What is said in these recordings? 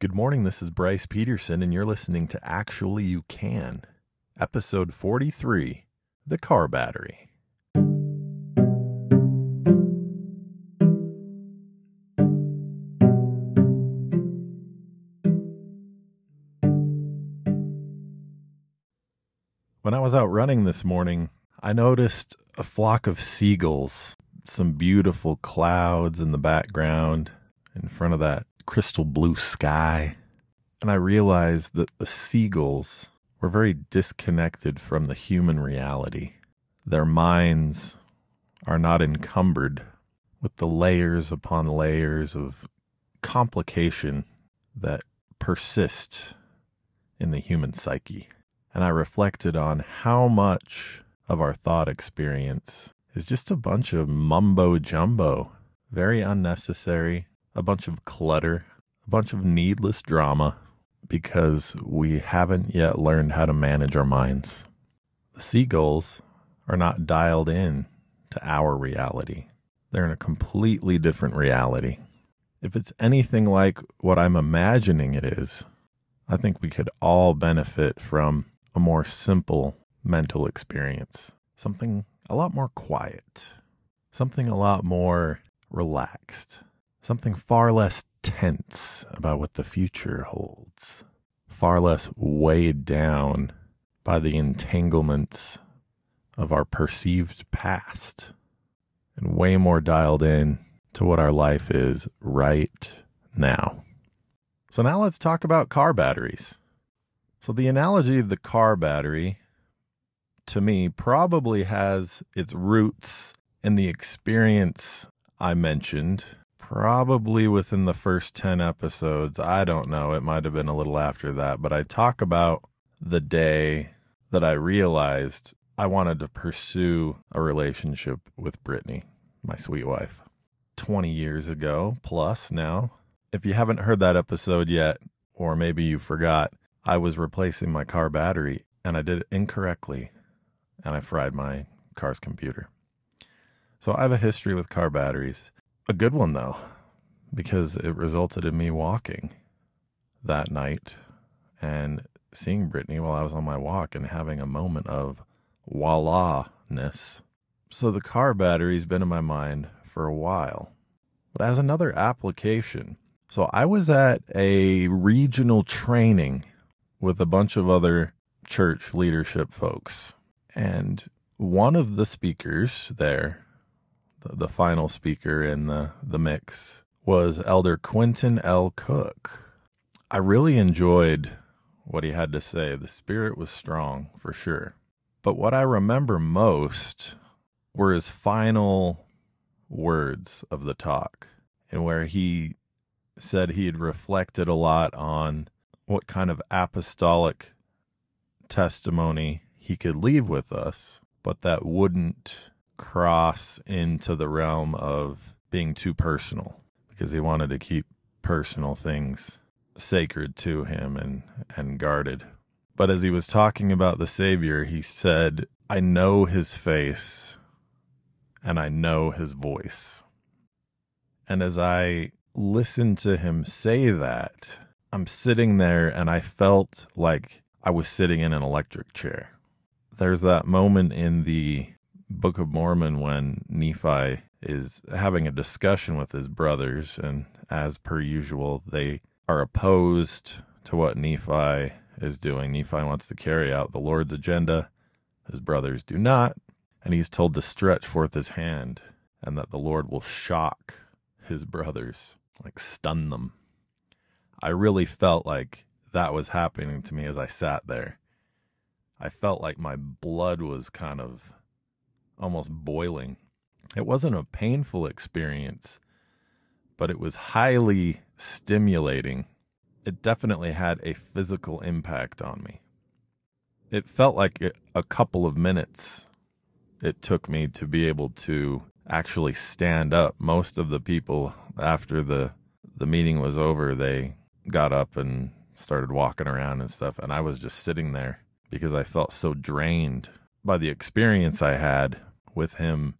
Good morning. This is Bryce Peterson, and you're listening to Actually You Can, episode 43 The Car Battery. When I was out running this morning, I noticed a flock of seagulls, some beautiful clouds in the background in front of that crystal blue sky. And I realized that the seagulls were very disconnected from the human reality. Their minds are not encumbered with the layers upon layers of complication that persist in the human psyche. And I reflected on how much of our thought experience is just a bunch of mumbo jumbo, very unnecessary, a bunch of clutter, a bunch of needless drama because we haven't yet learned how to manage our minds. The seagulls are not dialed in to our reality. They're in a completely different reality. If it's anything like what I'm imagining it is, I think we could all benefit from a more simple mental experience. Something a lot more quiet. Something a lot more relaxed. Something far less tense about what the future holds. Far less weighed down by the entanglements of our perceived past. And way more dialed in to what our life is right now. So now let's talk about car batteries. So the analogy of the car battery to me probably has its roots in the experience I mentioned, probably within the first 10 episodes. I don't know. It might have been a little after that, but I talk about the day that I realized I wanted to pursue a relationship with Brittany, my sweet wife. 20 years ago plus now. If you haven't heard that episode yet, or maybe you forgot, I was replacing my car battery and I did it incorrectly and I fried my car's computer. So I have a history with car batteries. A good one though, because it resulted in me walking that night and seeing Brittany while I was on my walk and having a moment of voila ness. So the car battery's been in my mind for a while. But as another application, so I was at a regional training with a bunch of other church leadership folks. And one of the speakers there, the, final speaker in the, the mix, was Elder Quentin L. Cook. I really enjoyed what he had to say. The spirit was strong for sure. But what I remember most were his final words of the talk, and where he said he had reflected a lot on what kind of apostolic testimony he could leave with us, but that wouldn't cross into the realm of being too personal because he wanted to keep personal things sacred to him and, and guarded. But as he was talking about the Savior, he said, I know his face and I know his voice. And as I listened to him say that, I'm sitting there and I felt like I was sitting in an electric chair there's that moment in the Book of Mormon when Nephi is having a discussion with his brothers, and as per usual, they are opposed to what Nephi is doing. Nephi wants to carry out the Lord's agenda, his brothers do not, and he's told to stretch forth his hand, and that the Lord will shock his brothers, like stun them. I really felt like that was happening to me as I sat there I felt like my blood was kind of almost boiling. It wasn't a painful experience, but it was highly stimulating. It definitely had a physical impact on me. It felt like a couple of minutes it took me to be able to actually stand up. Most of the people after the the meeting was over, they got up and started walking around and stuff and I was just sitting there because I felt so drained by the experience I had with him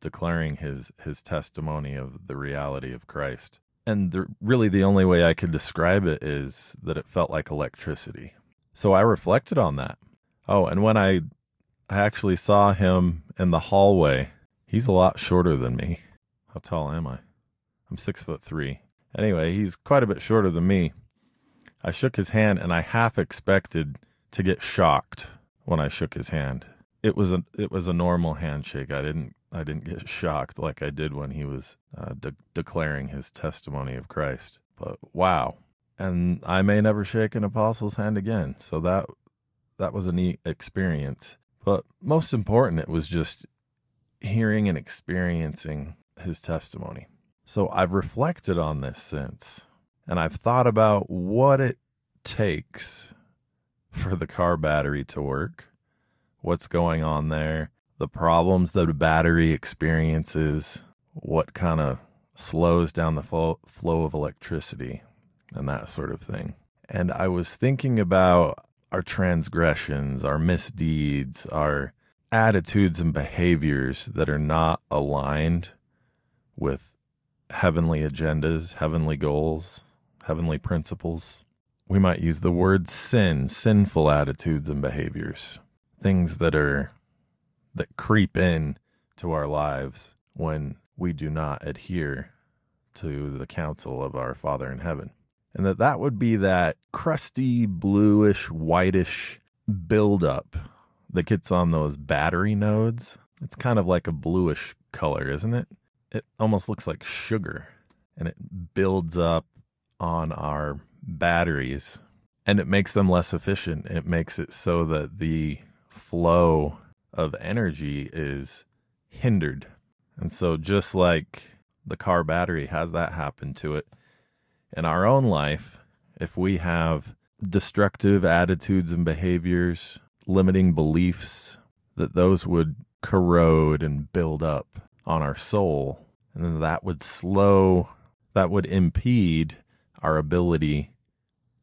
declaring his his testimony of the reality of Christ. And the, really, the only way I could describe it is that it felt like electricity. So I reflected on that. Oh, and when I, I actually saw him in the hallway, he's a lot shorter than me. How tall am I? I'm six foot three. Anyway, he's quite a bit shorter than me. I shook his hand and I half expected to get shocked when I shook his hand. It was a it was a normal handshake. I didn't I didn't get shocked like I did when he was uh, de- declaring his testimony of Christ. But wow, and I may never shake an apostle's hand again. So that that was a neat experience. But most important, it was just hearing and experiencing his testimony. So I've reflected on this since, and I've thought about what it takes for the car battery to work, what's going on there, the problems that a battery experiences, what kind of slows down the flow, flow of electricity, and that sort of thing. And I was thinking about our transgressions, our misdeeds, our attitudes and behaviors that are not aligned with heavenly agendas, heavenly goals, heavenly principles. We might use the word sin, sinful attitudes and behaviors, things that are that creep in to our lives when we do not adhere to the counsel of our Father in heaven. And that that would be that crusty, bluish, whitish buildup that gets on those battery nodes. It's kind of like a bluish color, isn't it? it almost looks like sugar and it builds up on our batteries and it makes them less efficient. It makes it so that the flow of energy is hindered. And so, just like the car battery has that happen to it in our own life, if we have destructive attitudes and behaviors, limiting beliefs, that those would corrode and build up on our soul and then that would slow, that would impede our ability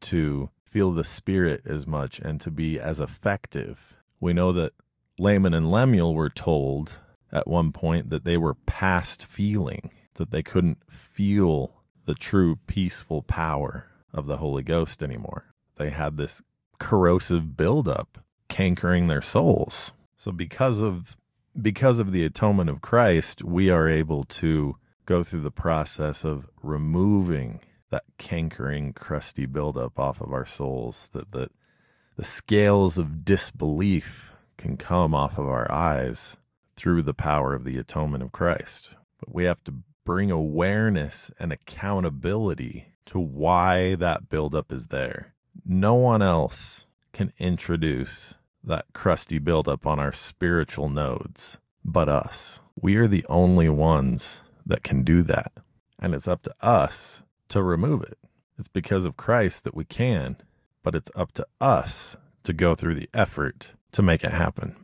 to feel the spirit as much and to be as effective. We know that Laman and Lemuel were told at one point that they were past feeling, that they couldn't feel the true peaceful power of the Holy Ghost anymore. They had this corrosive buildup cankering their souls. So because of because of the atonement of Christ, we are able to go through the process of removing that cankering, crusty buildup off of our souls, that the, the scales of disbelief can come off of our eyes through the power of the atonement of Christ. But we have to bring awareness and accountability to why that buildup is there. No one else can introduce that crusty buildup on our spiritual nodes but us. We are the only ones that can do that. And it's up to us to remove it. It's because of Christ that we can, but it's up to us to go through the effort to make it happen.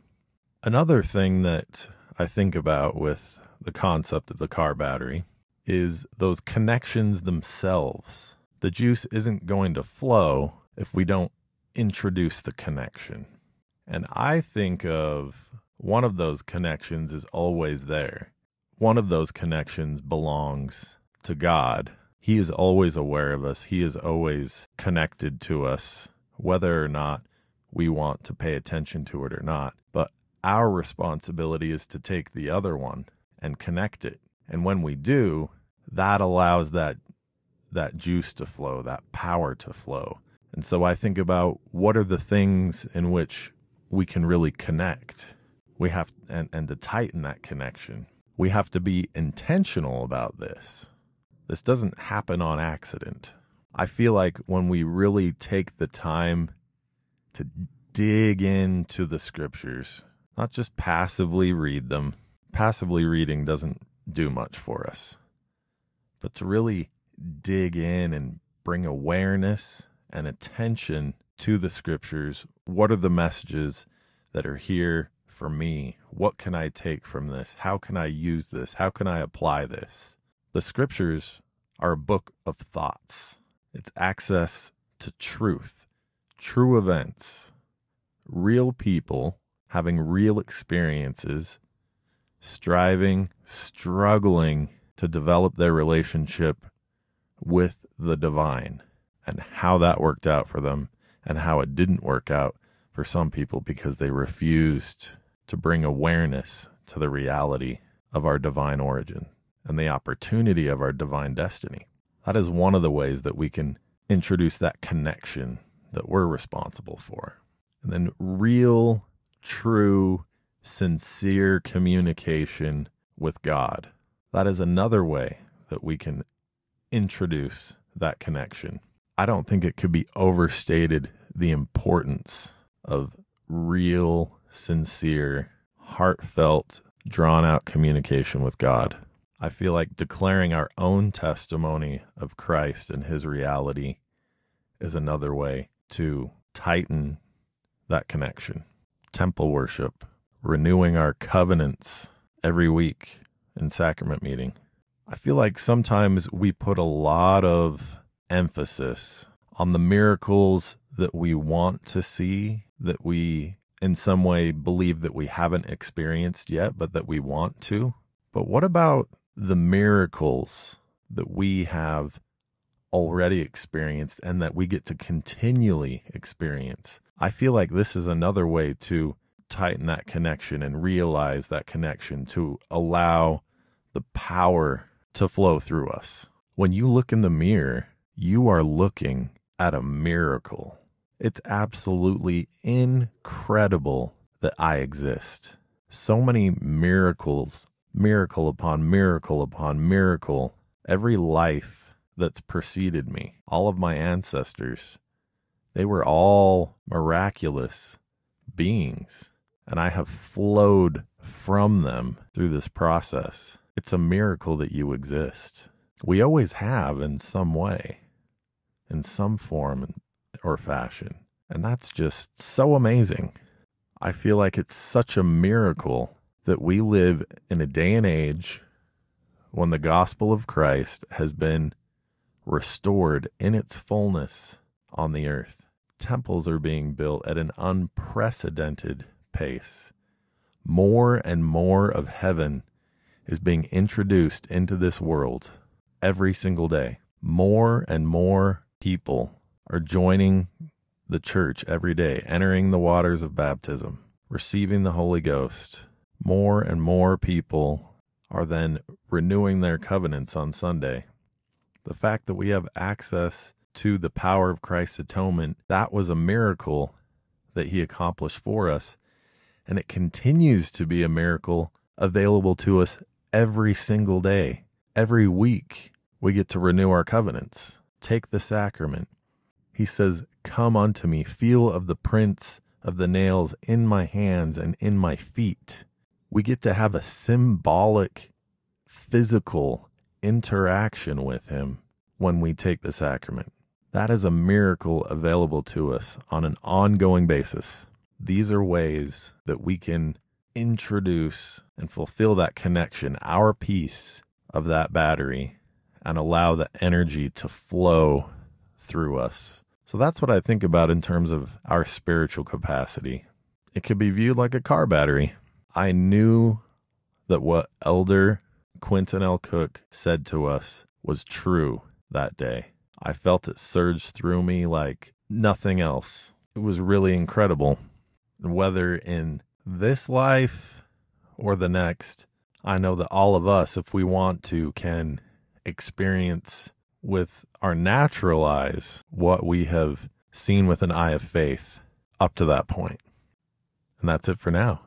Another thing that I think about with the concept of the car battery is those connections themselves. The juice isn't going to flow if we don't introduce the connection. And I think of one of those connections is always there. One of those connections belongs to God. He is always aware of us. He is always connected to us, whether or not we want to pay attention to it or not. But our responsibility is to take the other one and connect it. And when we do, that allows that that juice to flow, that power to flow. And so I think about what are the things in which we can really connect. We have and, and to tighten that connection. We have to be intentional about this. This doesn't happen on accident. I feel like when we really take the time to dig into the scriptures, not just passively read them, passively reading doesn't do much for us, but to really dig in and bring awareness and attention to the scriptures. What are the messages that are here for me? What can I take from this? How can I use this? How can I apply this? The scriptures are a book of thoughts, it's access to truth, true events, real people having real experiences, striving, struggling to develop their relationship with the divine and how that worked out for them and how it didn't work out for some people because they refused to bring awareness to the reality of our divine origin and the opportunity of our divine destiny. That is one of the ways that we can introduce that connection that we're responsible for. And then real, true, sincere communication with God. That is another way that we can introduce that connection. I don't think it could be overstated the importance of real, sincere, heartfelt, drawn out communication with God. I feel like declaring our own testimony of Christ and his reality is another way to tighten that connection. Temple worship, renewing our covenants every week in sacrament meeting. I feel like sometimes we put a lot of emphasis on the miracles that we want to see, that we in some way believe that we haven't experienced yet, but that we want to. But what about the miracles that we have already experienced and that we get to continually experience? I feel like this is another way to tighten that connection and realize that connection to allow the power to flow through us. When you look in the mirror, you are looking at a miracle. It's absolutely incredible that I exist. So many miracles, miracle upon miracle upon miracle. Every life that's preceded me, all of my ancestors, they were all miraculous beings. And I have flowed from them through this process. It's a miracle that you exist. We always have in some way, in some form or fashion. And that's just so amazing. I feel like it's such a miracle that we live in a day and age when the gospel of Christ has been restored in its fullness on the earth. Temples are being built at an unprecedented pace. More and more of heaven is being introduced into this world every single day. More and more people are joining the church every day, entering the waters of baptism, receiving the Holy Ghost. More and more people are then renewing their covenants on Sunday. The fact that we have access to the power of Christ's atonement, that was a miracle that he accomplished for us. And it continues to be a miracle available to us every single day. Every week, we get to renew our covenants, take the sacrament, he says, Come unto me, feel of the prints of the nails in my hands and in my feet. We get to have a symbolic, physical interaction with him when we take the sacrament. That is a miracle available to us on an ongoing basis. These are ways that we can introduce and fulfill that connection, our piece of that battery, and allow the energy to flow through us. So that's what I think about in terms of our spiritual capacity. It could be viewed like a car battery. I knew that what Elder Quentin L. Cook said to us was true that day. I felt it surge through me like nothing else. It was really incredible. Whether in this life or the next, I know that all of us, if we want to, can experience with our natural eyes what we have seen with an eye of faith up to that point. And that's it for now.